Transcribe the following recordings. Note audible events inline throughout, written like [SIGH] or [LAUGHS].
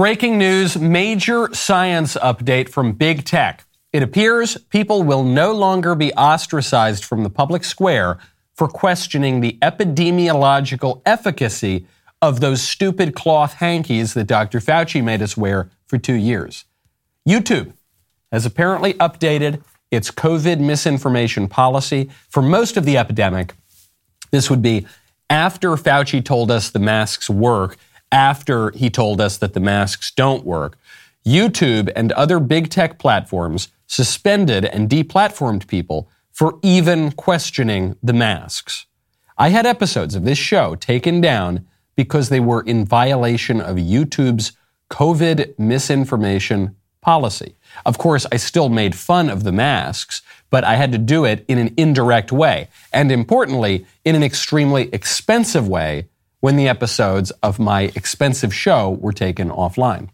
Breaking news major science update from big tech. It appears people will no longer be ostracized from the public square for questioning the epidemiological efficacy of those stupid cloth hankies that Dr. Fauci made us wear for two years. YouTube has apparently updated its COVID misinformation policy for most of the epidemic. This would be after Fauci told us the masks work, after he told us that the masks don't work. YouTube and other big tech platforms suspended and deplatformed people for even questioning the masks. I had episodes of this show taken down because they were in violation of YouTube's COVID misinformation policy. Of course, I still made fun of the masks, but I had to do it in an indirect way. And importantly, in an extremely expensive way when the episodes of my expensive show were taken offline.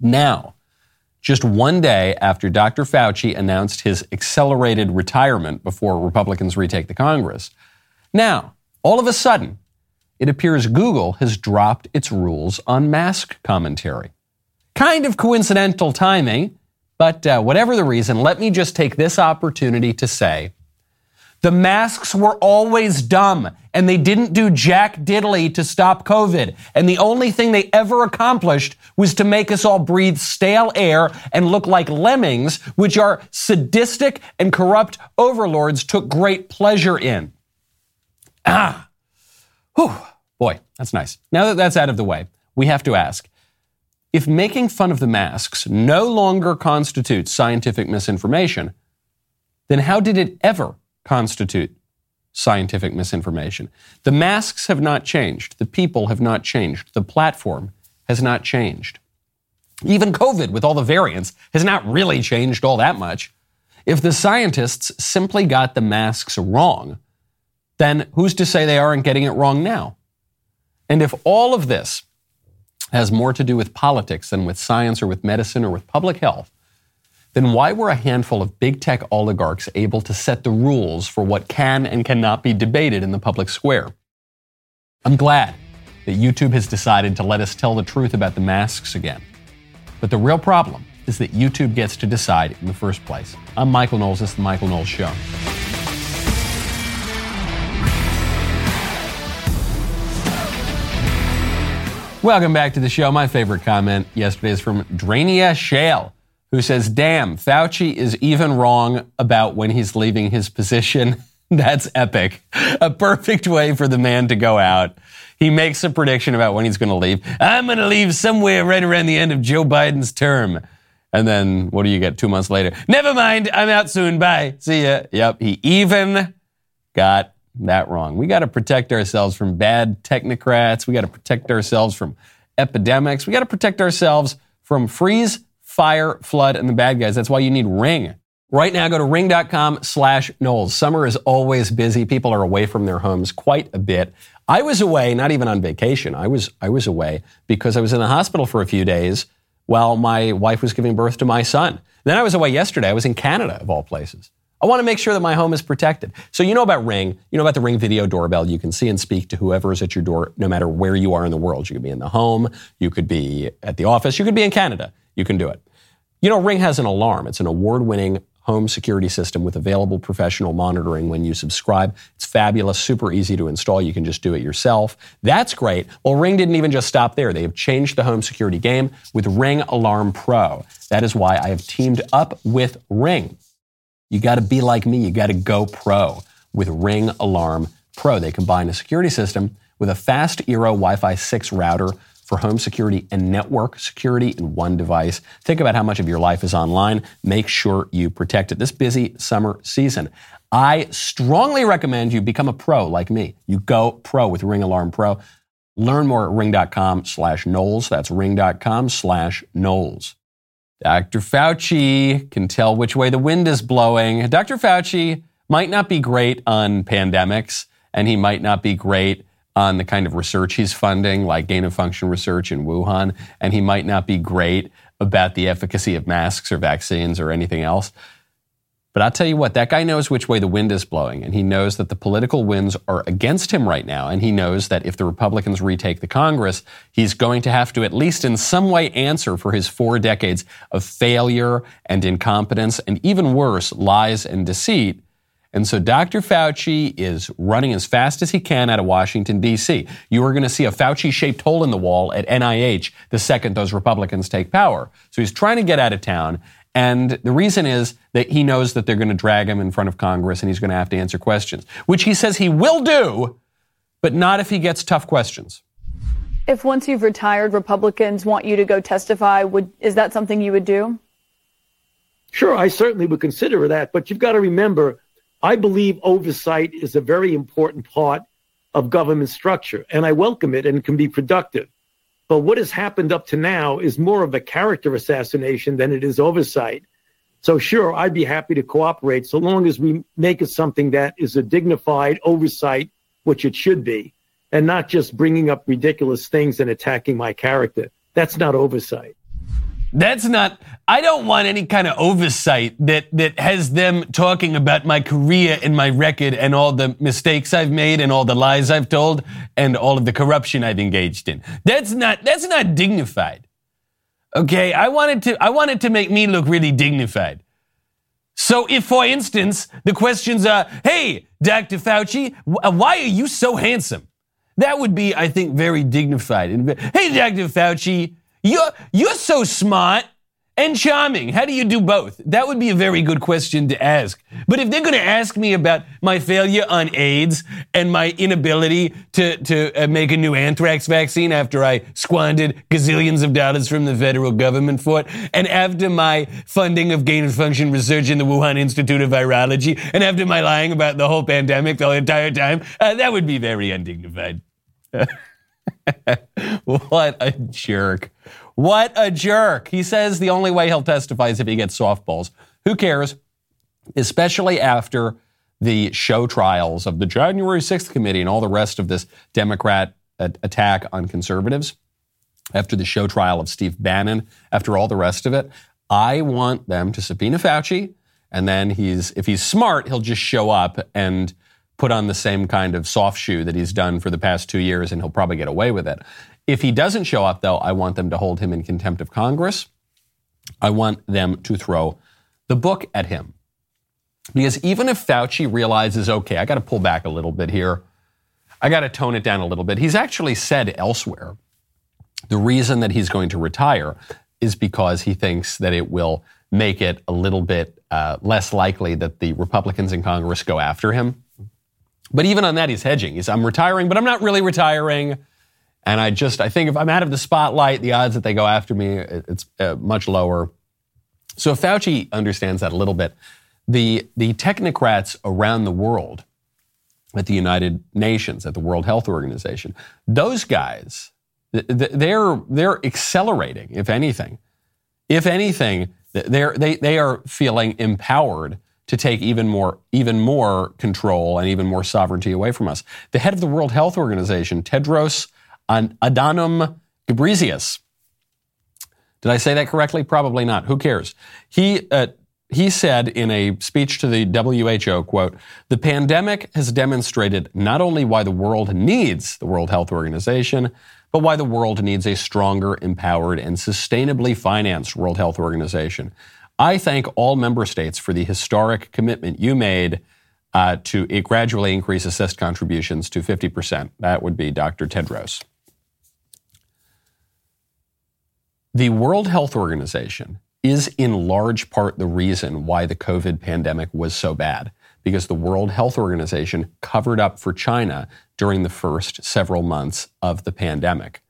Now, just one day after Dr. Fauci announced his accelerated retirement before Republicans retake the Congress. Now, all of a sudden, it appears Google has dropped its rules on mask commentary. Kind of coincidental timing, but uh, whatever the reason, let me just take this opportunity to say the masks were always dumb and they didn't do jack diddly to stop COVID. And the only thing they ever accomplished was to make us all breathe stale air and look like lemmings, which our sadistic and corrupt overlords took great pleasure in. Ah, whew, boy, that's nice. Now that that's out of the way, we have to ask if making fun of the masks no longer constitutes scientific misinformation, then how did it ever constitute scientific misinformation. The masks have not changed. The people have not changed. The platform has not changed. Even COVID, with all the variants, has not really changed all that much. If the scientists simply got the masks wrong, then who's to say they aren't getting it wrong now? And if all of this has more to do with politics than with science or with medicine or with public health, then why were a handful of big tech oligarchs able to set the rules for what can and cannot be debated in the public square? I'm glad that YouTube has decided to let us tell the truth about the masks again. But the real problem is that YouTube gets to decide in the first place. I'm Michael Knowles. This is The Michael Knowles Show. Welcome back to the show. My favorite comment yesterday is from Drania Shale who says, Damn, Fauci is even wrong about when he's leaving his position. [LAUGHS] That's epic. A perfect way for the man to go out. He makes a prediction about when he's going to leave. I'm going to leave somewhere right around the end of Joe Biden's term. And then what do you get two months later? Never mind. I'm out soon. Bye. See ya. Yep. He even got that wrong. We got to protect ourselves from bad technocrats. We got to protect ourselves from epidemics. We got to protect ourselves from freeze fire, flood, and the bad guys. That's why you need Ring. Right now, go to ring.com slash Knowles. Summer is always busy. People are away from their homes quite a bit. I was away, not even on vacation. I was, I was away because I was in the hospital for a few days while my wife was giving birth to my son. Then I was away yesterday. I was in Canada, of all places. I want to make sure that my home is protected. So you know about Ring. You know about the Ring video doorbell. You can see and speak to whoever is at your door, no matter where you are in the world. You could be in the home. You could be at the office. You could be in Canada you can do it. You know, Ring has an alarm. It's an award winning home security system with available professional monitoring when you subscribe. It's fabulous, super easy to install. You can just do it yourself. That's great. Well, Ring didn't even just stop there. They have changed the home security game with Ring Alarm Pro. That is why I have teamed up with Ring. You got to be like me. You got to go pro with Ring Alarm Pro. They combine a security system with a fast Eero Wi Fi 6 router for home security and network security in one device. Think about how much of your life is online. Make sure you protect it this busy summer season. I strongly recommend you become a pro like me. You go pro with Ring Alarm Pro. Learn more at ring.com slash Knowles. That's ring.com slash Knowles. Dr. Fauci can tell which way the wind is blowing. Dr. Fauci might not be great on pandemics, and he might not be great on the kind of research he's funding, like gain of function research in Wuhan, and he might not be great about the efficacy of masks or vaccines or anything else. But I'll tell you what, that guy knows which way the wind is blowing, and he knows that the political winds are against him right now. And he knows that if the Republicans retake the Congress, he's going to have to, at least in some way, answer for his four decades of failure and incompetence, and even worse, lies and deceit. And so Dr. Fauci is running as fast as he can out of Washington, D.C. You are going to see a Fauci shaped hole in the wall at NIH the second those Republicans take power. So he's trying to get out of town. And the reason is that he knows that they're going to drag him in front of Congress and he's going to have to answer questions, which he says he will do, but not if he gets tough questions. If once you've retired, Republicans want you to go testify, would is that something you would do? Sure, I certainly would consider that, but you've got to remember, I believe oversight is a very important part of government structure, and I welcome it and can be productive. But what has happened up to now is more of a character assassination than it is oversight. So, sure, I'd be happy to cooperate so long as we make it something that is a dignified oversight, which it should be, and not just bringing up ridiculous things and attacking my character. That's not oversight. That's not, I don't want any kind of oversight that, that has them talking about my career and my record and all the mistakes I've made and all the lies I've told and all of the corruption I've engaged in. That's not, that's not dignified. Okay. I wanted to, I wanted to make me look really dignified. So if, for instance, the questions are, Hey, Dr. Fauci, why are you so handsome? That would be, I think, very dignified. Hey, Dr. Fauci, you're, you're so smart and charming. How do you do both? That would be a very good question to ask. But if they're going to ask me about my failure on AIDS and my inability to, to uh, make a new anthrax vaccine after I squandered gazillions of dollars from the federal government for it, and after my funding of gain of function research in the Wuhan Institute of Virology, and after my lying about the whole pandemic the entire time, uh, that would be very undignified. [LAUGHS] [LAUGHS] what a jerk. What a jerk. He says the only way he'll testify is if he gets softballs. Who cares? Especially after the show trials of the January 6th committee and all the rest of this Democrat attack on conservatives, after the show trial of Steve Bannon, after all the rest of it, I want them to subpoena Fauci. And then he's, if he's smart, he'll just show up and put on the same kind of soft shoe that he's done for the past two years, and he'll probably get away with it. If he doesn't show up, though, I want them to hold him in contempt of Congress. I want them to throw the book at him. Because even if Fauci realizes, okay, I got to pull back a little bit here, I got to tone it down a little bit, he's actually said elsewhere the reason that he's going to retire is because he thinks that it will make it a little bit uh, less likely that the Republicans in Congress go after him. But even on that, he's hedging. He's, I'm retiring, but I'm not really retiring. And I just, I think if I'm out of the spotlight, the odds that they go after me, it's uh, much lower. So Fauci understands that a little bit. The, the technocrats around the world at the United Nations, at the World Health Organization, those guys, they're, they're accelerating, if anything. If anything, they're, they, they are feeling empowered to take even more, even more control and even more sovereignty away from us. The head of the World Health Organization, Tedros Adhanom Ghebreyesus. Did I say that correctly? Probably not. Who cares? He, uh, he said in a speech to the WHO, quote, the pandemic has demonstrated not only why the world needs the World Health Organization, but why the world needs a stronger, empowered, and sustainably financed World Health Organization. I thank all member states for the historic commitment you made uh, to gradually increase assessed contributions to 50%. That would be Dr. Tedros. The World Health Organization is in large part the reason why the COVID pandemic was so bad, because the World Health Organization covered up for China during the first several months of the pandemic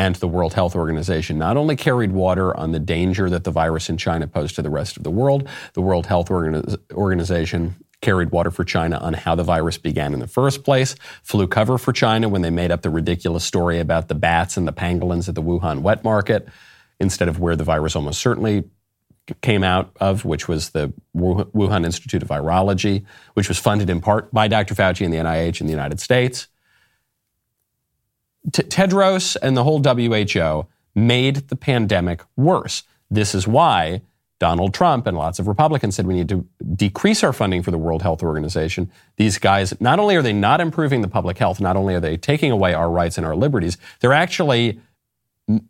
and the World Health Organization not only carried water on the danger that the virus in China posed to the rest of the world, the World Health Organization carried water for China on how the virus began in the first place, flew cover for China when they made up the ridiculous story about the bats and the pangolins at the Wuhan wet market, instead of where the virus almost certainly came out of, which was the Wuhan Institute of Virology, which was funded in part by Dr. Fauci and the NIH in the United States. T- Tedros and the whole WHO made the pandemic worse. This is why Donald Trump and lots of Republicans said we need to decrease our funding for the World Health Organization. These guys, not only are they not improving the public health, not only are they taking away our rights and our liberties, they're actually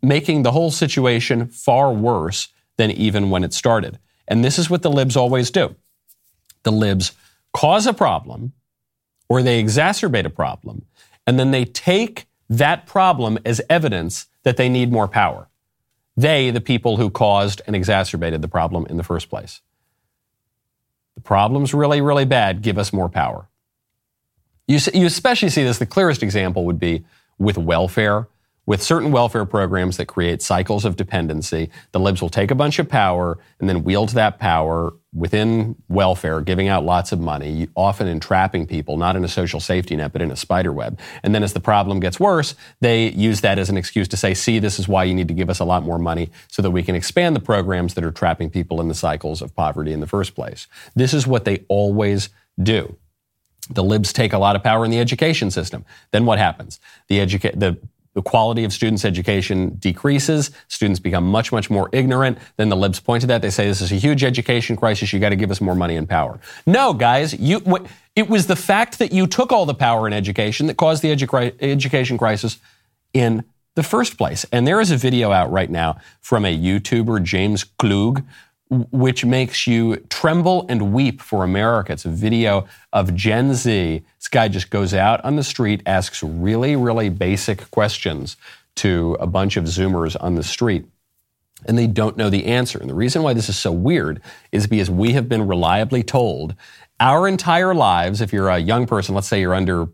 making the whole situation far worse than even when it started. And this is what the libs always do. The libs cause a problem or they exacerbate a problem, and then they take that problem as evidence that they need more power. They, the people who caused and exacerbated the problem in the first place. The problem's really, really bad. Give us more power. You, you especially see this, the clearest example would be with welfare with certain welfare programs that create cycles of dependency, the libs will take a bunch of power and then wield that power within welfare, giving out lots of money, often entrapping people, not in a social safety net, but in a spider web. And then as the problem gets worse, they use that as an excuse to say, see, this is why you need to give us a lot more money so that we can expand the programs that are trapping people in the cycles of poverty in the first place. This is what they always do. The libs take a lot of power in the education system. Then what happens? The, educa- the the quality of students' education decreases. Students become much, much more ignorant. Then the libs point to that. They say this is a huge education crisis. You got to give us more money and power. No, guys, you, it was the fact that you took all the power in education that caused the edu- education crisis in the first place. And there is a video out right now from a YouTuber, James Klug, which makes you tremble and weep for America. It's a video of Gen Z. This guy just goes out on the street, asks really, really basic questions to a bunch of Zoomers on the street, and they don't know the answer. And the reason why this is so weird is because we have been reliably told our entire lives, if you're a young person, let's say you're under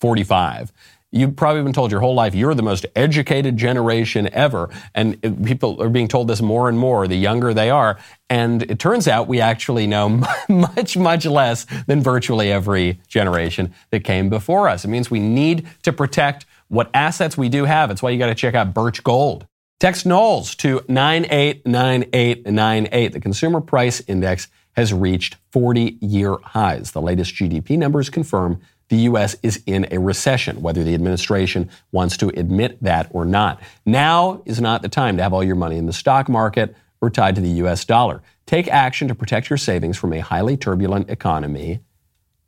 45, You've probably been told your whole life you're the most educated generation ever. And people are being told this more and more the younger they are. And it turns out we actually know [LAUGHS] much, much less than virtually every generation that came before us. It means we need to protect what assets we do have. It's why you got to check out Birch Gold. Text Knowles to 989898. The consumer price index has reached 40 year highs. The latest GDP numbers confirm the U.S. is in a recession, whether the administration wants to admit that or not. Now is not the time to have all your money in the stock market or tied to the U.S. dollar. Take action to protect your savings from a highly turbulent economy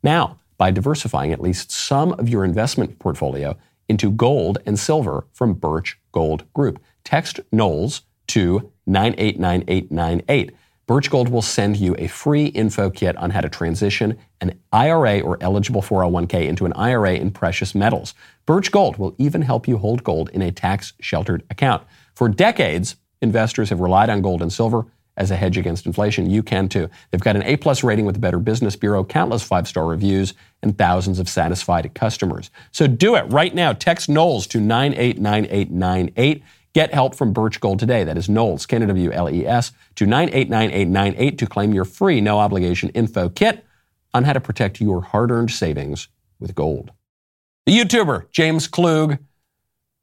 now by diversifying at least some of your investment portfolio into gold and silver from Birch Gold Group. Text Knowles to 989898. Birch Gold will send you a free info kit on how to transition an IRA or eligible 401k into an IRA in precious metals. Birch Gold will even help you hold gold in a tax sheltered account. For decades, investors have relied on gold and silver as a hedge against inflation. You can too. They've got an A plus rating with the Better Business Bureau, countless five star reviews, and thousands of satisfied customers. So do it right now. Text Knowles to 989898. Get help from Birch Gold today. That is Knowles, K-N-W-L-E-S, to 989898 to claim your free no obligation info kit on how to protect your hard earned savings with gold. The YouTuber, James Klug,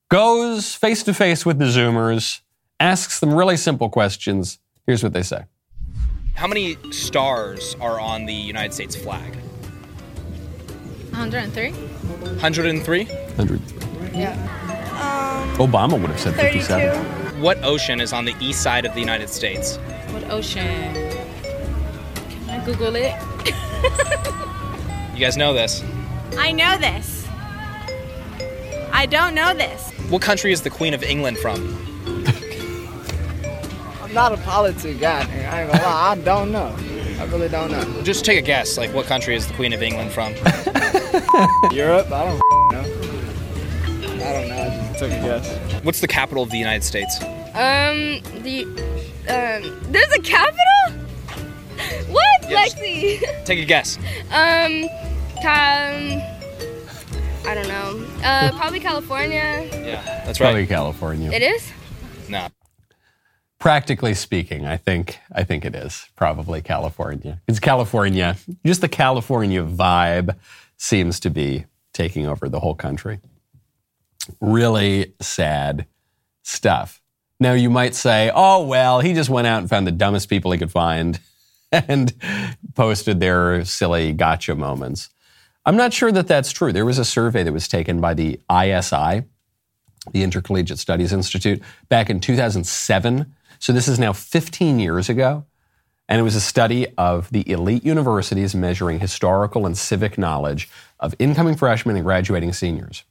goes face to face with the Zoomers, asks them really simple questions. Here's what they say How many stars are on the United States flag? 103? 103? 103. Yeah. Obama would have said 57. What ocean is on the east side of the United States? What ocean? Can I Google it? You guys know this. I know this. I don't know this. What country is the Queen of England from? I'm not a politics guy. I ain't gonna lie. I don't know. I really don't know. Just take a guess. Like, what country is the Queen of England from? [LAUGHS] Europe? I don't took a guess. What's the capital of the United States? Um, the um, there's a capital. [LAUGHS] What, Yes. Lexi? Take a guess. [LAUGHS] um, um, I don't know. Uh, [LAUGHS] probably California. Yeah, that's Probably. California. It is. No. Practically speaking, I think I think it is probably California. It's California. Just the California vibe seems to be taking over the whole country. Really sad stuff. Now you might say, "Oh well, he just went out and found the dumbest people he could find [LAUGHS] and posted their silly gotcha moments." I'm not sure that that's true. There was a survey that was taken by the ISI, the Intercollegiate Studies Institute, back in 2007. So this is now 15 years ago. And it was a study of the elite universities measuring historical and civic knowledge of incoming freshmen and graduating seniors.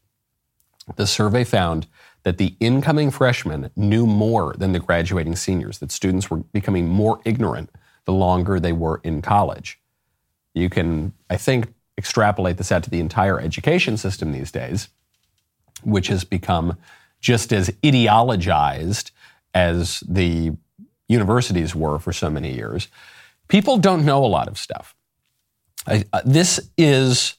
The survey found that the incoming freshmen knew more than the graduating seniors, that students were becoming more ignorant the longer they were in college. You can, I think, extrapolate this out to the entire education system these days, which has become just as ideologized as the universities were for so many years. People don't know a lot of stuff. I, uh, this is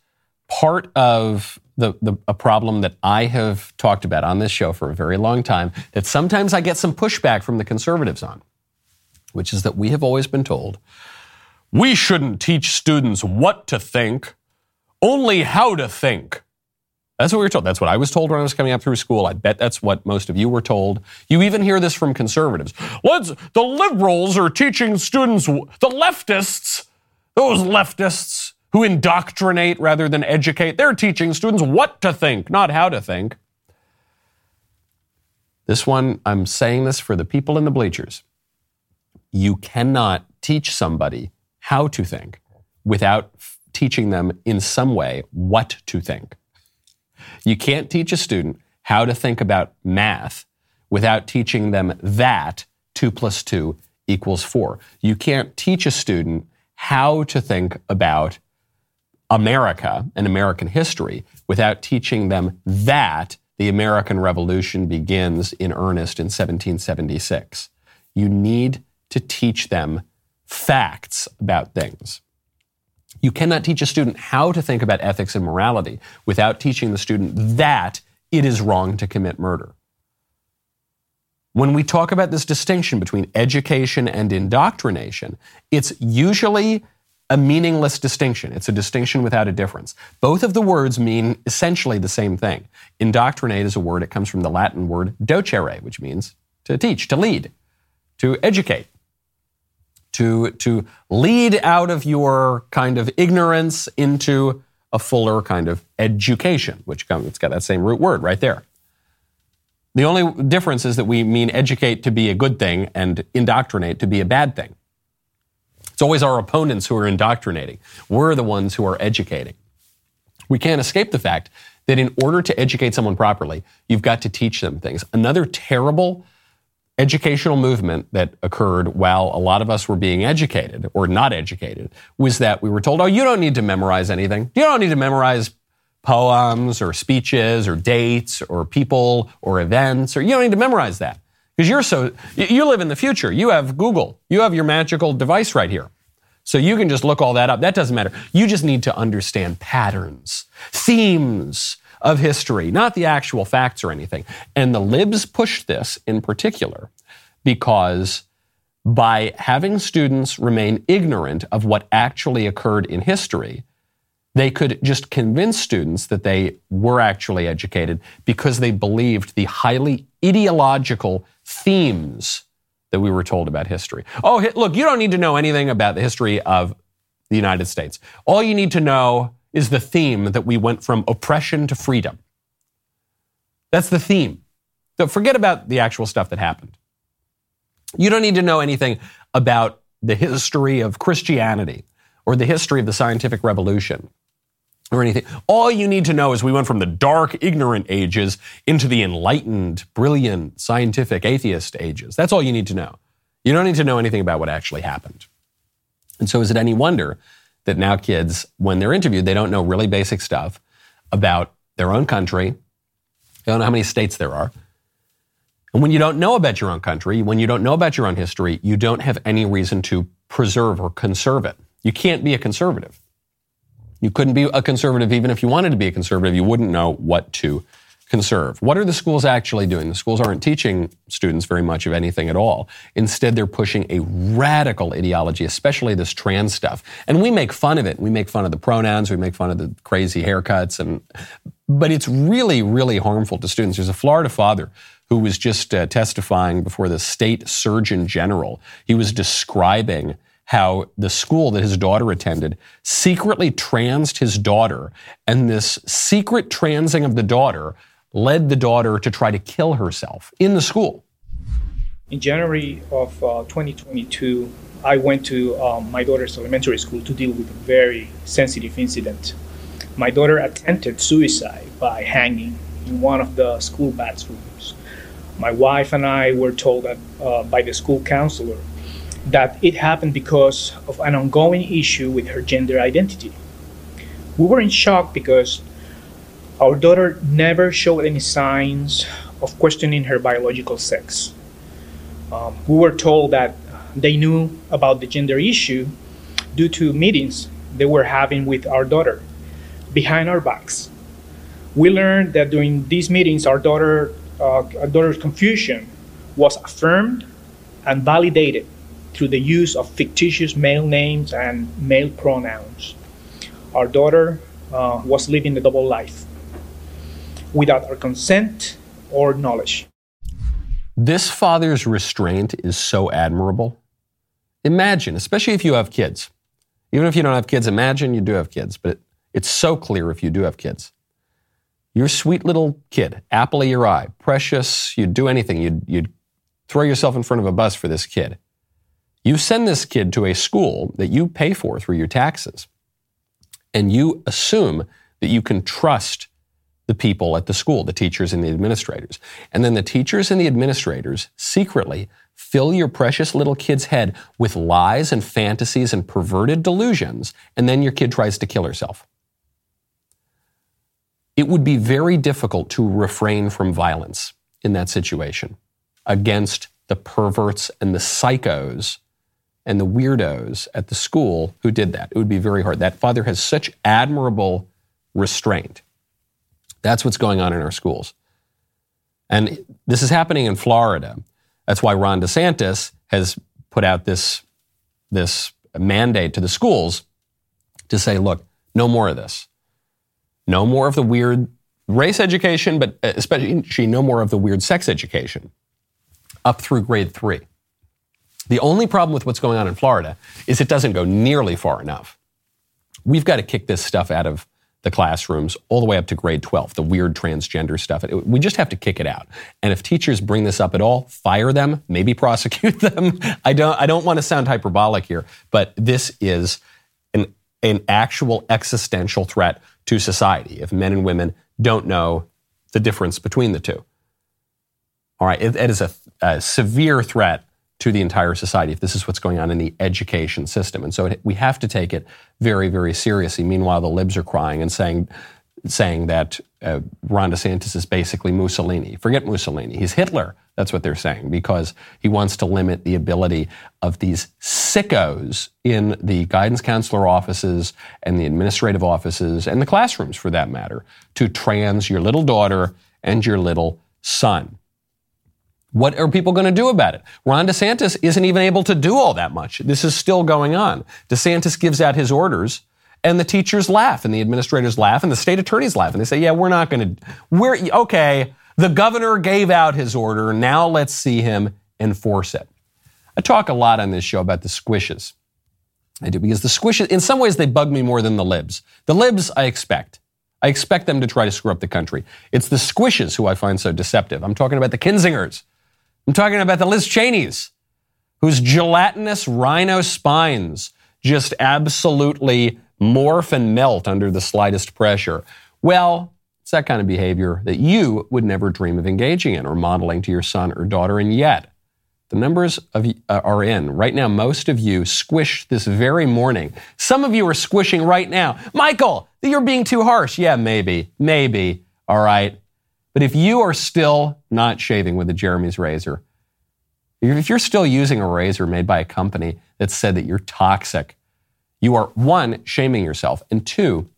part of the, the, a problem that I have talked about on this show for a very long time that sometimes I get some pushback from the conservatives on, which is that we have always been told we shouldn't teach students what to think, only how to think. That's what we were told. That's what I was told when I was coming up through school. I bet that's what most of you were told. You even hear this from conservatives. Let's, the liberals are teaching students, the leftists, those leftists who indoctrinate rather than educate, they're teaching students what to think, not how to think. This one, I'm saying this for the people in the bleachers. You cannot teach somebody how to think without f- teaching them in some way what to think. You can't teach a student how to think about math without teaching them that 2 plus 2 equals 4. You can't teach a student how to think about America and American history without teaching them that the American Revolution begins in earnest in 1776. You need to teach them facts about things. You cannot teach a student how to think about ethics and morality without teaching the student that it is wrong to commit murder. When we talk about this distinction between education and indoctrination, it's usually a meaningless distinction. It's a distinction without a difference. Both of the words mean essentially the same thing. Indoctrinate is a word, it comes from the Latin word docere, which means to teach, to lead, to educate to, to lead out of your kind of ignorance into a fuller kind of education, which comes, it's got that same root word right there. The only difference is that we mean educate to be a good thing and indoctrinate to be a bad thing. It's always our opponents who are indoctrinating. We're the ones who are educating. We can't escape the fact that in order to educate someone properly, you've got to teach them things. Another terrible educational movement that occurred while a lot of us were being educated or not educated was that we were told, oh, you don't need to memorize anything. You don't need to memorize poems or speeches or dates or people or events, or you don't need to memorize that because you're so, you live in the future. You have Google, you have your magical device right here. So you can just look all that up. That doesn't matter. You just need to understand patterns, themes, of history, not the actual facts or anything. And the libs pushed this in particular because by having students remain ignorant of what actually occurred in history, they could just convince students that they were actually educated because they believed the highly ideological themes that we were told about history. Oh, look, you don't need to know anything about the history of the United States. All you need to know is the theme that we went from oppression to freedom. That's the theme. So forget about the actual stuff that happened. You don't need to know anything about the history of Christianity or the history of the scientific revolution or anything. All you need to know is we went from the dark, ignorant ages into the enlightened, brilliant, scientific, atheist ages. That's all you need to know. You don't need to know anything about what actually happened. And so, is it any wonder that now kids, when they're interviewed, they don't know really basic stuff about their own country. They don't know how many states there are. And when you don't know about your own country, when you don't know about your own history, you don't have any reason to preserve or conserve it. You can't be a conservative. You couldn't be a conservative even if you wanted to be a conservative. You wouldn't know what to conserve. What are the schools actually doing? The schools aren't teaching students very much of anything at all. Instead, they're pushing a radical ideology, especially this trans stuff. And we make fun of it. We make fun of the pronouns, we make fun of the crazy haircuts and but it's really really harmful to students. There's a Florida father who was just uh, testifying before the state surgeon general. He was describing how the school that his daughter attended secretly transed his daughter, and this secret transing of the daughter led the daughter to try to kill herself in the school. In January of uh, 2022, I went to um, my daughter's elementary school to deal with a very sensitive incident. My daughter attempted suicide by hanging in one of the school bathrooms. My wife and I were told that uh, by the school counselor that it happened because of an ongoing issue with her gender identity. We were in shock because our daughter never showed any signs of questioning her biological sex. Um, we were told that they knew about the gender issue due to meetings they were having with our daughter behind our backs. We learned that during these meetings, our daughter, uh, our daughter's confusion was affirmed and validated through the use of fictitious male names and male pronouns. Our daughter uh, was living a double life without our consent or knowledge. This father's restraint is so admirable. Imagine, especially if you have kids. Even if you don't have kids, imagine you do have kids, but it's so clear if you do have kids. Your sweet little kid, apple of your eye, precious, you'd do anything. You'd, you'd throw yourself in front of a bus for this kid. You send this kid to a school that you pay for through your taxes, and you assume that you can trust the people at the school, the teachers and the administrators. And then the teachers and the administrators secretly fill your precious little kid's head with lies and fantasies and perverted delusions, and then your kid tries to kill herself. It would be very difficult to refrain from violence in that situation against the perverts and the psychos and the weirdos at the school who did that. It would be very hard. That father has such admirable restraint. That's what's going on in our schools. And this is happening in Florida. That's why Ron DeSantis has put out this, this mandate to the schools to say, look, no more of this. No more of the weird race education, but especially no more of the weird sex education up through grade three. The only problem with what's going on in Florida is it doesn't go nearly far enough. We've got to kick this stuff out of the classrooms all the way up to grade 12, the weird transgender stuff. We just have to kick it out. And if teachers bring this up at all, fire them, maybe [LAUGHS] prosecute them. I don't, I don't want to sound hyperbolic here, but this is an, an actual existential threat to society if men and women don't know the difference between the two. All right, it, it is a, a severe threat to the entire society if this is what's going on in the education system. And so it, we have to take it very, very seriously. Meanwhile, the libs are crying and saying, saying that uh, Ron DeSantis is basically Mussolini. Forget Mussolini. He's Hitler. That's what they're saying because he wants to limit the ability of these sickos in the guidance counselor offices and the administrative offices and the classrooms for that matter to trans your little daughter and your little son. What are people going to do about it? Ron DeSantis isn't even able to do all that much. This is still going on. DeSantis gives out his orders and the teachers laugh and the administrators laugh and the state attorneys laugh and they say, yeah, we're not going to, we're, okay, the governor gave out his order. Now let's see him enforce it. I talk a lot on this show about the squishes. I do because the squishes, in some ways, they bug me more than the libs. The libs, I expect. I expect them to try to screw up the country. It's the squishes who I find so deceptive. I'm talking about the Kinzingers I'm talking about the Liz Cheneys, whose gelatinous rhino spines just absolutely morph and melt under the slightest pressure. Well, it's that kind of behavior that you would never dream of engaging in or modeling to your son or daughter, and yet the numbers of, uh, are in. Right now, most of you squish this very morning. Some of you are squishing right now. Michael, you're being too harsh. Yeah, maybe, maybe. All right. But if you are still not shaving with a Jeremy's razor, if you're still using a razor made by a company that said that you're toxic, you are one, shaming yourself, and two,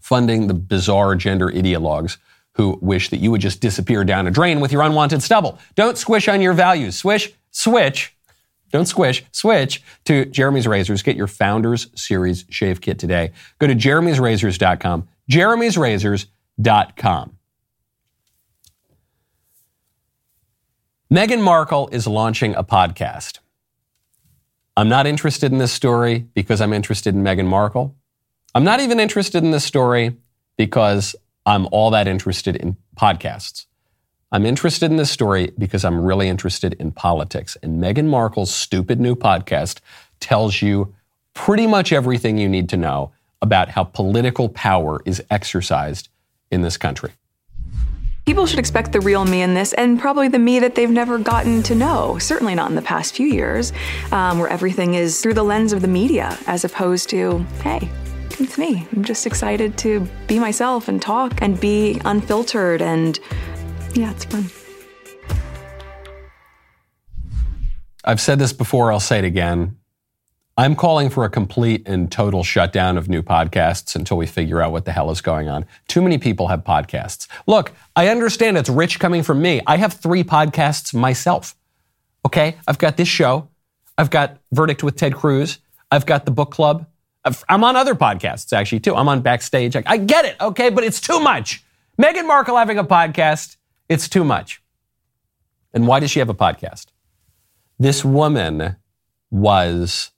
funding the bizarre gender ideologues who wish that you would just disappear down a drain with your unwanted stubble. Don't squish on your values. Swish, switch, don't squish, switch to Jeremy's Razors. Get your Founders Series shave kit today. Go to jeremy'srazors.com, jeremy'srazors.com. Meghan Markle is launching a podcast. I'm not interested in this story because I'm interested in Meghan Markle. I'm not even interested in this story because I'm all that interested in podcasts. I'm interested in this story because I'm really interested in politics. And Meghan Markle's stupid new podcast tells you pretty much everything you need to know about how political power is exercised in this country. People should expect the real me in this, and probably the me that they've never gotten to know. Certainly not in the past few years, um, where everything is through the lens of the media, as opposed to, hey, it's me. I'm just excited to be myself and talk and be unfiltered, and yeah, it's fun. I've said this before, I'll say it again. I'm calling for a complete and total shutdown of new podcasts until we figure out what the hell is going on. Too many people have podcasts. Look, I understand it's rich coming from me. I have three podcasts myself. Okay? I've got this show. I've got Verdict with Ted Cruz. I've got the book club. I'm on other podcasts actually too. I'm on Backstage. I get it, okay, but it's too much. Meghan Markle having a podcast, it's too much. And why does she have a podcast? This woman was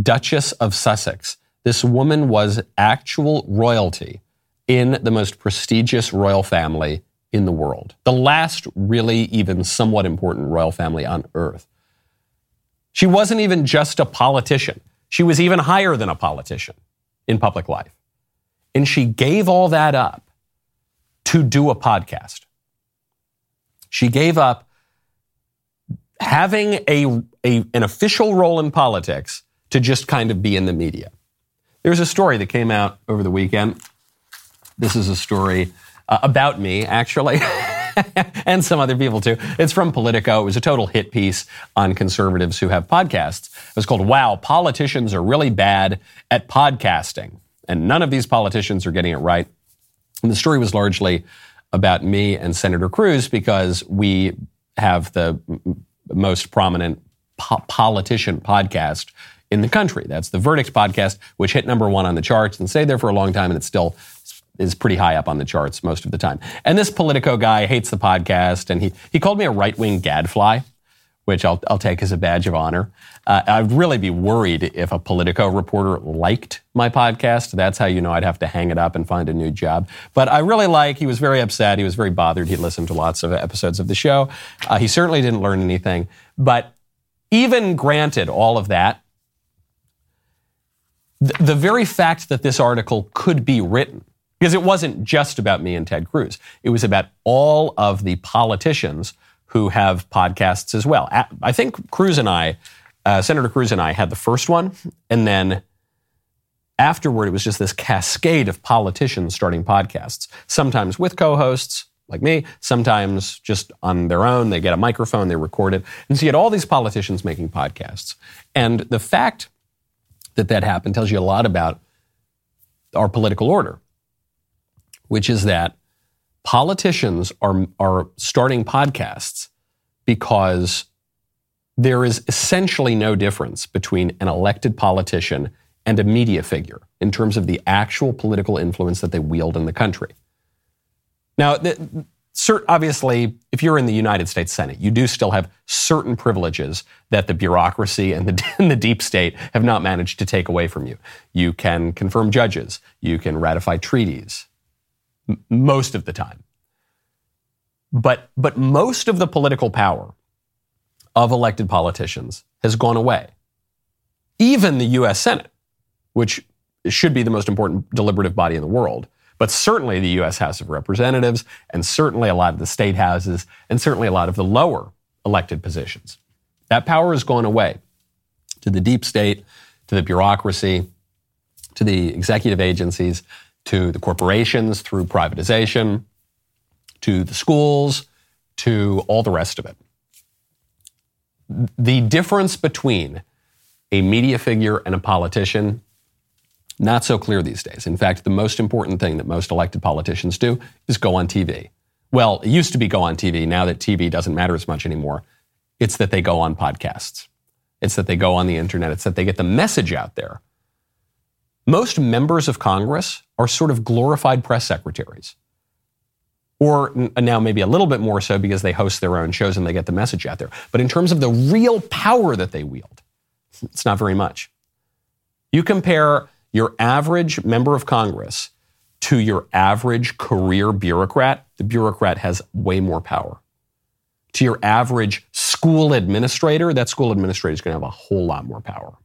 Duchess of Sussex. This woman was actual royalty in the most prestigious royal family in the world, the last really even somewhat important royal family on earth. She wasn't even just a politician. She was even higher than a politician in public life. And she gave all that up to do a podcast. She gave up having a, a, an official role in politics to just kind of be in the media. There's a story that came out over the weekend. This is a story uh, about me, actually, [LAUGHS] and some other people too. It's from Politico. It was a total hit piece on conservatives who have podcasts. It was called Wow, Politicians Are Really Bad at Podcasting. And none of these politicians are getting it right. And the story was largely about me and Senator Cruz because we have the most prominent po- politician podcast in the country. That's the Verdict podcast, which hit number one on the charts and stayed there for a long time, and it still is pretty high up on the charts most of the time. And this Politico guy hates the podcast, and he, he called me a right wing gadfly, which I'll, I'll take as a badge of honor. Uh, I'd really be worried if a Politico reporter liked my podcast. That's how you know I'd have to hang it up and find a new job. But I really like, he was very upset. He was very bothered. He listened to lots of episodes of the show. Uh, he certainly didn't learn anything. But even granted all of that, the very fact that this article could be written, because it wasn't just about me and Ted Cruz, it was about all of the politicians who have podcasts as well. I think Cruz and I, uh, Senator Cruz and I, had the first one, and then afterward, it was just this cascade of politicians starting podcasts, sometimes with co hosts like me, sometimes just on their own. They get a microphone, they record it. And so you had all these politicians making podcasts. And the fact that that happened tells you a lot about our political order, which is that politicians are, are starting podcasts because there is essentially no difference between an elected politician and a media figure in terms of the actual political influence that they wield in the country. Now, the, obviously, if you're in the United States Senate, you do still have certain privileges that the bureaucracy and the, [LAUGHS] and the, deep state have not managed to take away from you. You can confirm judges, you can ratify treaties, m- most of the time. But, but most of the political power of elected politicians has gone away. Even the U.S. Senate, which should be the most important deliberative body in the world, but certainly the U.S. House of Representatives, and certainly a lot of the state houses, and certainly a lot of the lower elected positions. That power has gone away to the deep state, to the bureaucracy, to the executive agencies, to the corporations through privatization, to the schools, to all the rest of it. The difference between a media figure and a politician not so clear these days. In fact, the most important thing that most elected politicians do is go on TV. Well, it used to be go on TV. Now that TV doesn't matter as much anymore, it's that they go on podcasts. It's that they go on the internet. It's that they get the message out there. Most members of Congress are sort of glorified press secretaries. Or uh, now maybe a little bit more so because they host their own shows and they get the message out there. But in terms of the real power that they wield, it's not very much. You compare your average member of Congress to your average career bureaucrat, the bureaucrat has way more power. To your average school administrator, that school administrator is going to have a whole lot more power.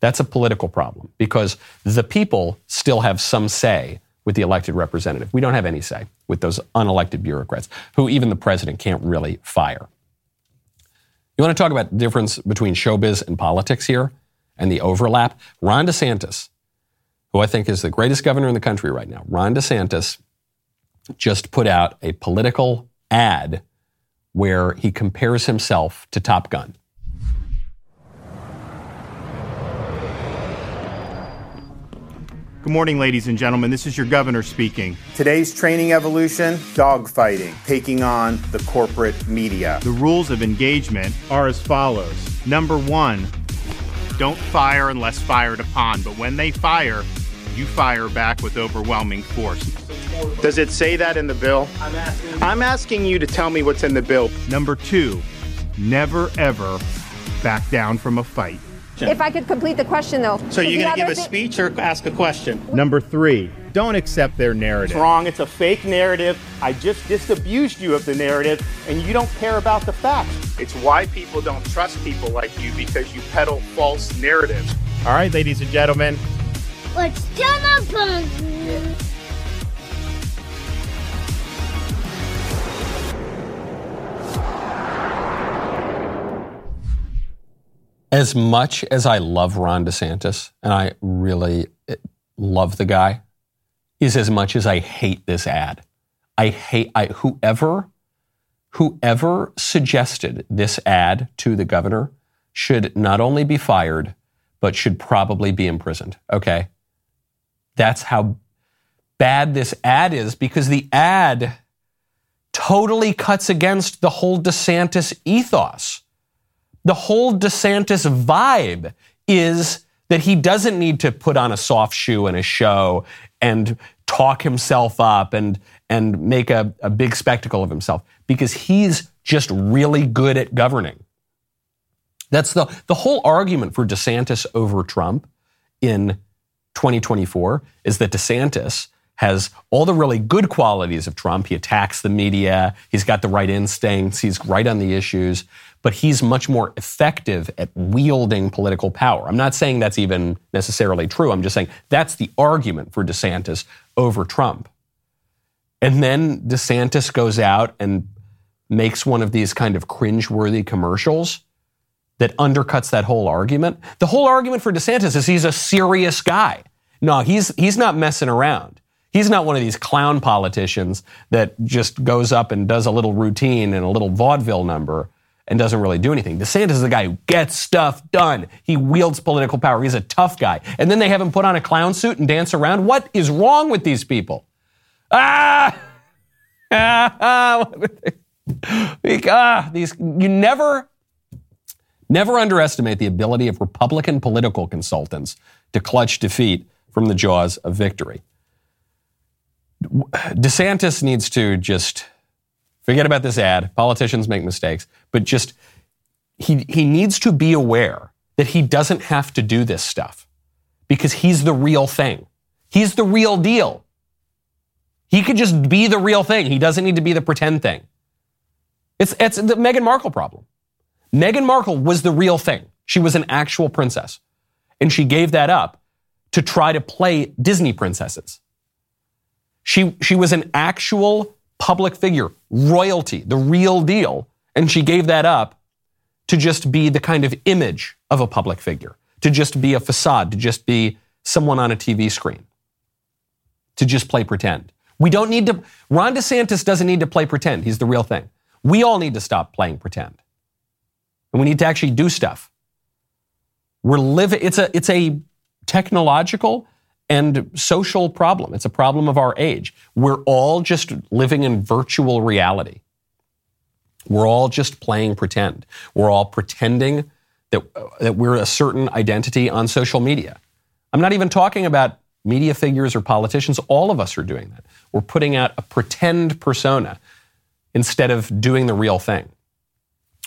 That's a political problem because the people still have some say with the elected representative. We don't have any say with those unelected bureaucrats who even the president can't really fire. You want to talk about the difference between showbiz and politics here and the overlap? Ron DeSantis, who I think is the greatest governor in the country right now, Ron DeSantis just put out a political ad where he compares himself to Top Gun. Good morning, ladies and gentlemen. This is your governor speaking. Today's training evolution dogfighting, taking on the corporate media. The rules of engagement are as follows Number one, don't fire unless fired upon, but when they fire, you fire back with overwhelming force. Does it say that in the bill? I'm asking. I'm asking you to tell me what's in the bill. Number two, never ever back down from a fight. If I could complete the question, though. So you're going to give a thi- speech or ask a question? Number three, don't accept their It's narrative. wrong. It's a fake narrative. I just disabused you of the narrative, and you don't care about the facts. It's why people don't trust people like you because you peddle false narratives. All right, ladies and gentlemen, Let's jump on. As much as I love Ron DeSantis, and I really eh, love the guy, is as much as I hate this ad. I hate I, whoever whoever suggested this ad to the governor should not only be fired, but should probably be imprisoned. Okay. That's how bad this ad is because the ad totally cuts against the whole DeSantis ethos. The whole DeSantis vibe is that he doesn't need to put on a soft shoe in a show and talk himself up and, and make a, a big spectacle of himself because he's just really good at governing. That's the, the whole argument for DeSantis over Trump in 2024 is that DeSantis has all the really good qualities of Trump. He attacks the media, he's got the right instincts, he's right on the issues, but he's much more effective at wielding political power. I'm not saying that's even necessarily true. I'm just saying that's the argument for DeSantis over Trump. And then DeSantis goes out and makes one of these kind of cringeworthy commercials that undercuts that whole argument. The whole argument for DeSantis is he's a serious guy. No, he's he's not messing around. He's not one of these clown politicians that just goes up and does a little routine and a little vaudeville number and doesn't really do anything. DeSantis is the guy who gets stuff done. He wields political power. He's a tough guy. And then they have him put on a clown suit and dance around. What is wrong with these people? Ah! [LAUGHS] ah, ah these you never Never underestimate the ability of Republican political consultants to clutch defeat from the jaws of victory. DeSantis needs to just forget about this ad. Politicians make mistakes, but just he, he needs to be aware that he doesn't have to do this stuff because he's the real thing. He's the real deal. He could just be the real thing. He doesn't need to be the pretend thing. It's, it's the Meghan Markle problem. Meghan Markle was the real thing. She was an actual princess. And she gave that up to try to play Disney princesses. She, she was an actual public figure, royalty, the real deal. And she gave that up to just be the kind of image of a public figure, to just be a facade, to just be someone on a TV screen, to just play pretend. We don't need to, Ron DeSantis doesn't need to play pretend. He's the real thing. We all need to stop playing pretend. And we need to actually do stuff. We're living, it's a, it's a technological and social problem. It's a problem of our age. We're all just living in virtual reality. We're all just playing pretend. We're all pretending that, that we're a certain identity on social media. I'm not even talking about media figures or politicians. All of us are doing that. We're putting out a pretend persona instead of doing the real thing.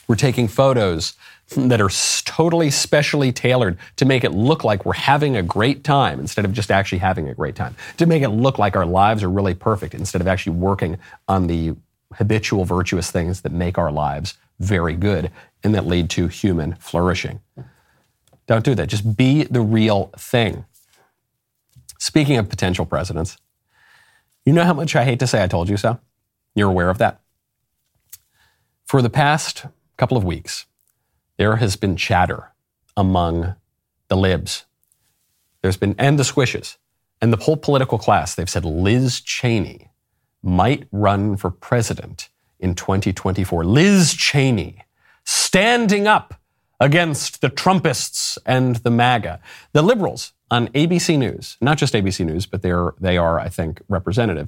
We're taking photos that are totally specially tailored to make it look like we're having a great time instead of just actually having a great time. To make it look like our lives are really perfect instead of actually working on the habitual virtuous things that make our lives very good and that lead to human flourishing. Don't do that. Just be the real thing. Speaking of potential presidents, you know how much I hate to say I told you so? You're aware of that? For the past couple of weeks, there has been chatter among the libs. There's been, and the squishes, and the whole political class. They've said Liz Cheney might run for president in 2024. Liz Cheney standing up against the Trumpists and the MAGA. The liberals on ABC News, not just ABC News, but they're, they are, I think, representative.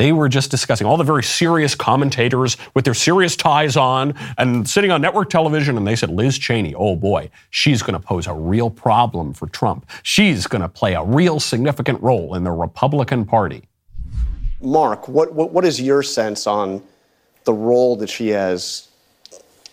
They were just discussing all the very serious commentators with their serious ties on and sitting on network television, and they said, Liz Cheney, oh boy, she's going to pose a real problem for Trump. She's going to play a real significant role in the Republican Party. Mark, what, what, what is your sense on the role that she has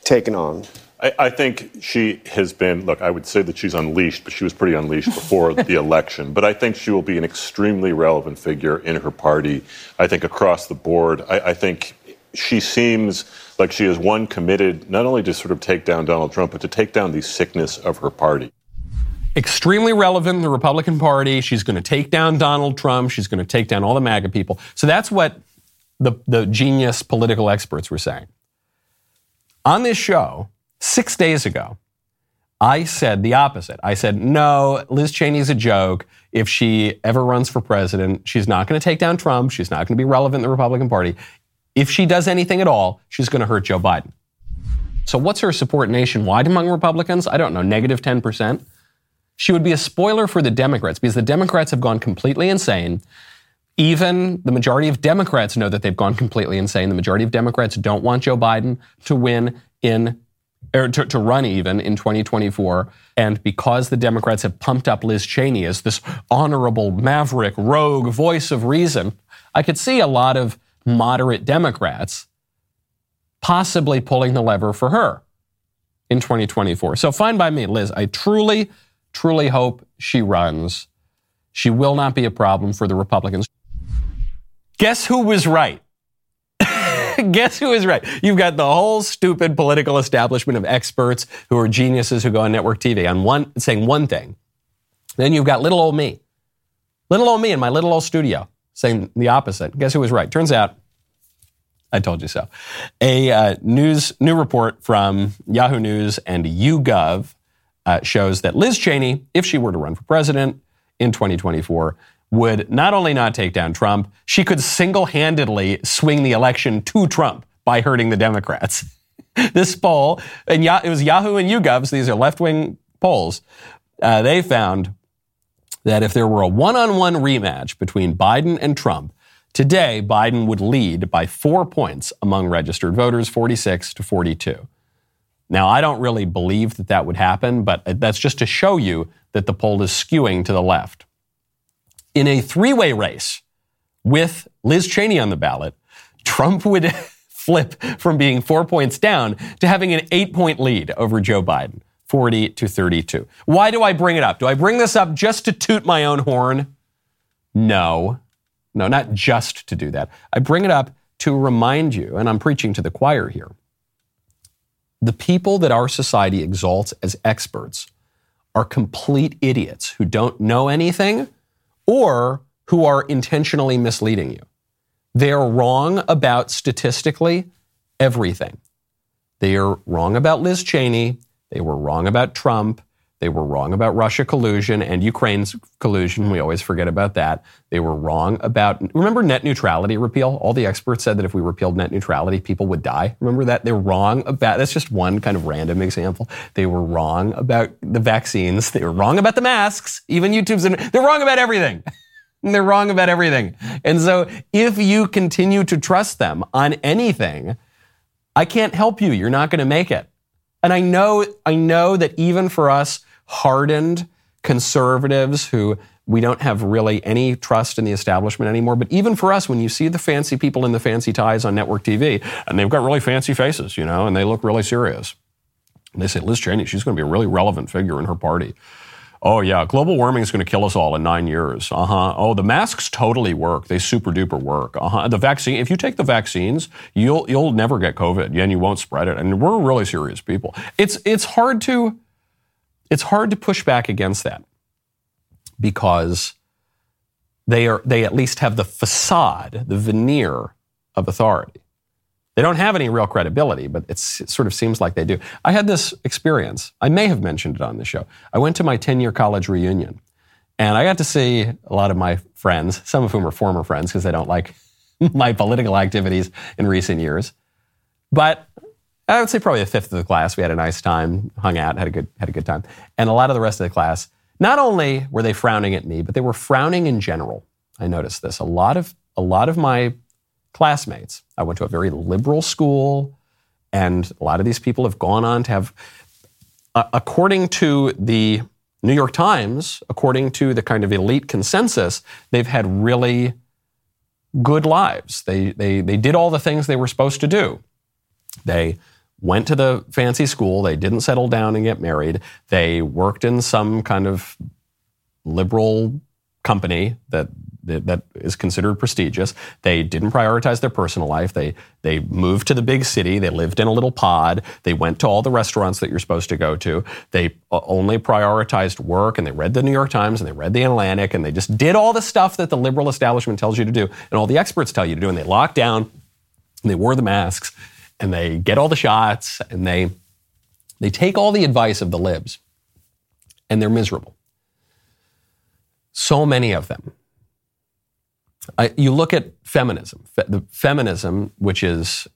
taken on? I, I, think she has been, look, I would say that she's unleashed, but she was pretty unleashed [LAUGHS] before the election. But I think she will be an extremely relevant figure in her party, I think across the board. I, I think she seems like she is one committed not only to sort of take down Donald Trump, but to take down the sickness of her party. Extremely relevant in the Republican Party. She's going to take down Donald Trump. She's going to take down all the MAGA people. So that's what the, the genius political experts were saying. On this show, Six days ago, I said the opposite. I said, no, Liz Cheney's a joke. If she ever runs for president, she's not going to take down Trump. She's not going to be relevant in the Republican Party. If she does anything at all, she's going to hurt Joe Biden. So, what's her support nationwide among Republicans? I don't know, negative 10%. She would be a spoiler for the Democrats because the Democrats have gone completely insane. Even the majority of Democrats know that they've gone completely insane. The majority of Democrats don't want Joe Biden to win in or to, to, run even in 2024. And because the Democrats have pumped up Liz Cheney as this honorable, maverick, rogue voice of reason, I could see a lot of moderate Democrats possibly pulling the lever for her in 2024. So fine by me, Liz. I truly, truly hope she runs. She will not be a problem for the Republicans. Guess who was right? [LAUGHS] Guess who is right? You've got the whole stupid political establishment of experts who are geniuses who go on network TV on one saying one thing. Then you've got little old me. Little old me in my little old studio saying the opposite. Guess who was right? Turns out I told you so. A uh, news new report from Yahoo News and YouGov uh, shows that Liz Cheney, if she were to run for president in 2024, would not only not take down Trump, she could single handedly swing the election to Trump by hurting the Democrats. [LAUGHS] this poll, and it was Yahoo and YouGov, so these are left wing polls, uh, they found that if there were a one on one rematch between Biden and Trump, today Biden would lead by four points among registered voters, 46 to 42. Now, I don't really believe that that would happen, but that's just to show you that the poll is skewing to the left in a three way race with Liz Cheney on the ballot, Trump would [LAUGHS] flip from being four points down to having an eight point lead over Joe Biden, 40 to 32. Why do I bring it up? Do I bring this up just to toot my own horn? No. No, not just to do that. I bring it up to remind you, and I'm preaching to the choir here. The people that our society exalts as experts are complete idiots who don't know anything or who are intentionally misleading you. They're wrong about statistically everything. They are wrong about Liz Cheney. They were wrong about Trump. They were wrong about Russia collusion and Ukraine's collusion. We always forget about that. They were wrong about, remember net neutrality repeal? All the experts said that if we repealed net neutrality, people would die. Remember that? They're wrong about, that's just one kind of random example. They were wrong about the vaccines. They were wrong about the masks. Even YouTube's, they're wrong about everything. [LAUGHS] they're wrong about everything. And so if you continue to trust them on anything, I can't help you. You're not going to make it. And I know, I know that even for us hardened conservatives who we don't have really any trust in the establishment anymore. But even for us, when you see the fancy people in the fancy ties on network TV, and they've got really fancy faces, you know, and they look really serious. And they say, Liz Cheney, she's going to be a really relevant figure in her party. Oh, yeah, global warming is going to kill us all in nine years. Uh huh. Oh, the masks totally work. They super duper work. Uh huh. The vaccine, if you take the vaccines, you'll, you'll never get COVID and you won't spread it. And we're really serious people. It's, it's hard to, it's hard to push back against that because they are they at least have the facade, the veneer of authority. They don't have any real credibility, but it sort of seems like they do. I had this experience. I may have mentioned it on the show. I went to my 10 year college reunion and I got to see a lot of my friends, some of whom are former friends because they don't like [LAUGHS] my political activities in recent years. But I would say probably a fifth of the class. We had a nice time, hung out, had a good, had a good time. And a lot of the rest of the class, not only were they frowning at me, but they were frowning in general. I noticed this. A lot of, a lot of my classmates. I went to a very liberal school, and a lot of these people have gone on to have, uh, according to the New York Times, according to the kind of elite consensus, they've had really good lives. They, they, they did all the things they were supposed to do. They went to the fancy school, they didn't settle down and get married, they worked in some kind of liberal company that that is considered prestigious. They didn't prioritize their personal life. They they moved to the big city. They lived in a little pod. They went to all the restaurants that you're supposed to go to. They uh, only prioritized work and they read the New York Times and they read the Atlantic and they just did all the stuff that the liberal establishment tells you to do and all the experts tell you to do. And they locked down and they wore the masks and they get all the shots and they they take all the advice of the libs and they're miserable. So many of them I, you look at feminism, fe- the feminism, which is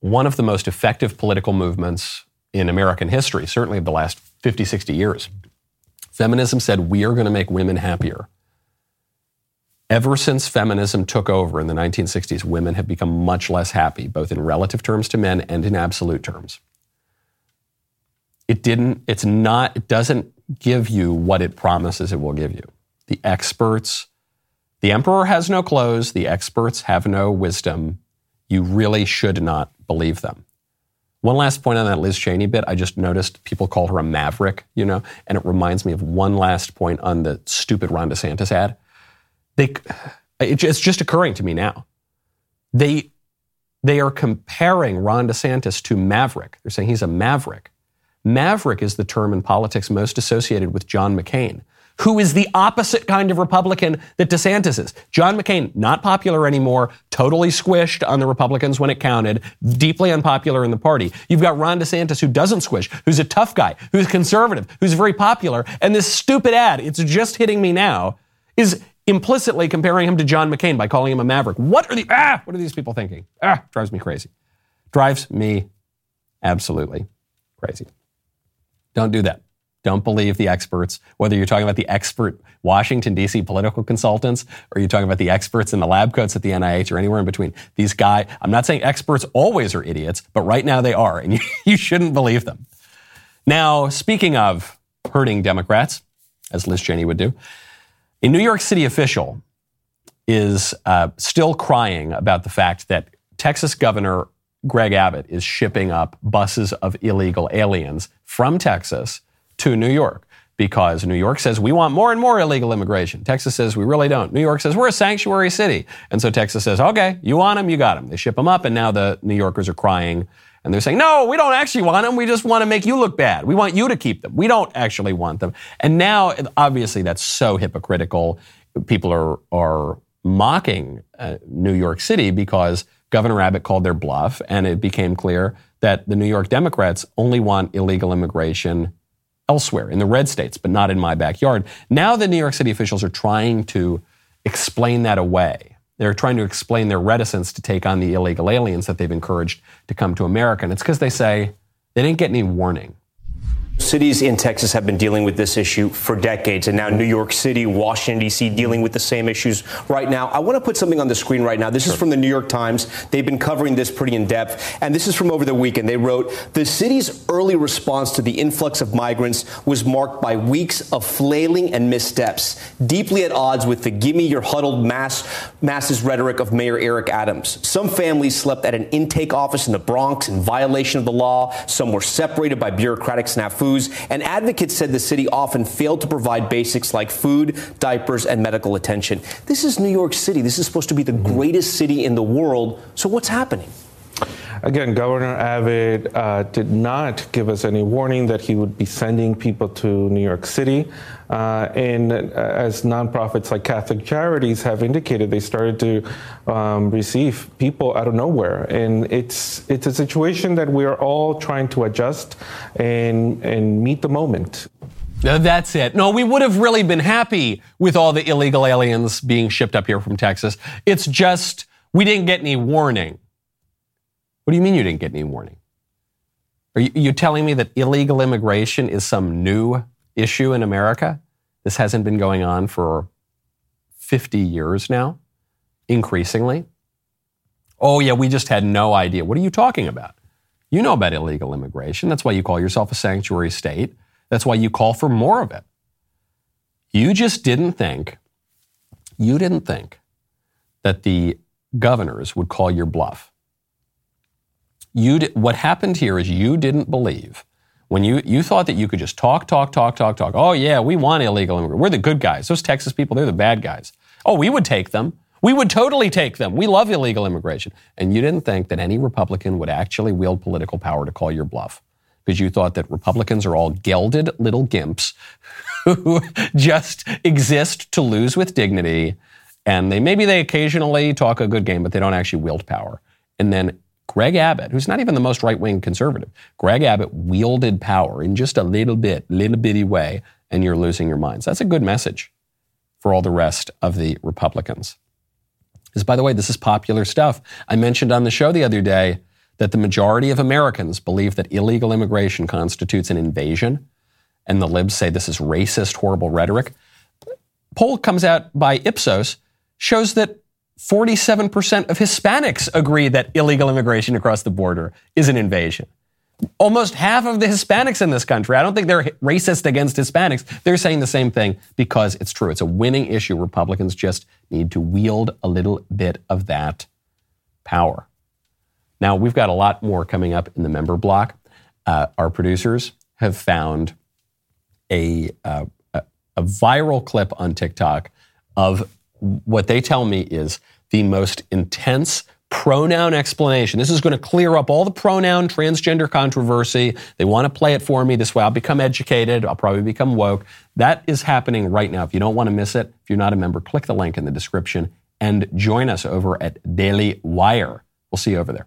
one of the most effective political movements in American history, certainly of the last 50, 60 years. Feminism said, we are going to make women happier. Ever since feminism took over in the 1960s, women have become much less happy, both in relative terms to men and in absolute terms. It didn't, it's not, it doesn't give you what it promises it will give you. The experts, the emperor has no clothes, the experts have no wisdom. You really should not believe them. One last point on that Liz Cheney bit. I just noticed people call her a maverick, you know, and it reminds me of one last point on the stupid Ron DeSantis ad. They, it's just occurring to me now. They, they are comparing Ron DeSantis to Maverick. They're saying he's a maverick. Maverick is the term in politics most associated with John McCain who is the opposite kind of Republican that DeSantis is. John McCain, not popular anymore, totally squished on the Republicans when it counted, deeply unpopular in the party. You've got Ron DeSantis who doesn't squish, who's a tough guy, who's conservative, who's very popular. And this stupid ad, it's just hitting me now, is implicitly comparing him to John McCain by calling him a maverick. What are the ah, what are these people thinking? Ah, drives me crazy. Drives me absolutely crazy. Don't do that. Don't believe the experts, whether you're talking about the expert Washington, D.C. political consultants or you're talking about the experts in the lab coats at the NIH or anywhere in between. These guys, I'm not saying experts always are idiots, but right now they are, and you, [LAUGHS] you shouldn't believe them. Now, speaking of hurting Democrats, as Liz Cheney would do, a New York City official is uh, still crying about the fact that Texas Governor Greg Abbott is shipping up buses of illegal aliens from Texas to New York because New York says we want more and more illegal immigration. Texas says we really don't. New York says we're a sanctuary city. And so Texas says, okay, you want them, you got them. They ship them up, and now the New Yorkers are crying and they're saying, no, we don't actually want them. We just want to make you look bad. We want you to keep them. We don't actually want them. And now, obviously, that's so hypocritical. People are, are mocking uh, New York City because Governor Abbott called their bluff, and it became clear that the New York Democrats only want illegal immigration elsewhere in the red states, but not in my backyard. Now the New York City officials are trying to explain that away. They're trying to explain their reticence to take on the illegal aliens that they've encouraged to come to America. And it's because they say they didn't get any warning. Cities in Texas have been dealing with this issue for decades, and now New York City, Washington, D.C., dealing with the same issues right now. I want to put something on the screen right now. This sure. is from the New York Times. They've been covering this pretty in depth, and this is from over the weekend. They wrote The city's early response to the influx of migrants was marked by weeks of flailing and missteps, deeply at odds with the gimme your huddled mass, masses rhetoric of Mayor Eric Adams. Some families slept at an intake office in the Bronx in violation of the law, some were separated by bureaucratic snafus and advocates said the city often failed to provide basics like food, diapers, and medical attention. This is New York City. This is supposed to be the greatest city in the world. So what's happening? Again, Governor Abbott uh, did not give us any warning that he would be sending people to New York City. Uh, and uh, as nonprofits like Catholic Charities have indicated, they started to um, receive people out of nowhere. And it's, it's a situation that we are all trying to adjust and, and meet the moment. That's it. No, we would have really been happy with all the illegal aliens being shipped up here from Texas. It's just we didn't get any warning. What do you mean you didn't get any warning? Are you, you telling me that illegal immigration is some new issue in America? This hasn't been going on for 50 years now, increasingly. Oh, yeah, we just had no idea. What are you talking about? You know about illegal immigration. That's why you call yourself a sanctuary state. That's why you call for more of it. You just didn't think, you didn't think that the governors would call your bluff. You what happened here is you didn't believe when you, you thought that you could just talk, talk, talk, talk, talk. Oh, yeah, we want illegal immigrants. We're the good guys. Those Texas people, they're the bad guys. Oh, we would take them. We would totally take them. We love illegal immigration. And you didn't think that any Republican would actually wield political power to call your bluff because you thought that Republicans are all gelded little gimps [LAUGHS] who just exist to lose with dignity. And they maybe they occasionally talk a good game, but they don't actually wield power. And then Greg Abbott, who's not even the most right wing conservative, Greg Abbott wielded power in just a little bit, little bitty way, and you're losing your minds. That's a good message for all the rest of the Republicans. Because, by the way, this is popular stuff. I mentioned on the show the other day that the majority of Americans believe that illegal immigration constitutes an invasion, and the libs say this is racist, horrible rhetoric. Poll comes out by Ipsos shows that 47% of Hispanics agree that illegal immigration across the border is an invasion. Almost half of the Hispanics in this country, I don't think they're racist against Hispanics. They're saying the same thing because it's true. It's a winning issue. Republicans just need to wield a little bit of that power. Now, we've got a lot more coming up in the member block. Uh, our producers have found a, uh, a, a viral clip on TikTok of what they tell me is the most intense pronoun explanation. This is going to clear up all the pronoun transgender controversy. They want to play it for me. This way I'll become educated. I'll probably become woke. That is happening right now. If you don't want to miss it, if you're not a member, click the link in the description and join us over at Daily Wire. We'll see you over there.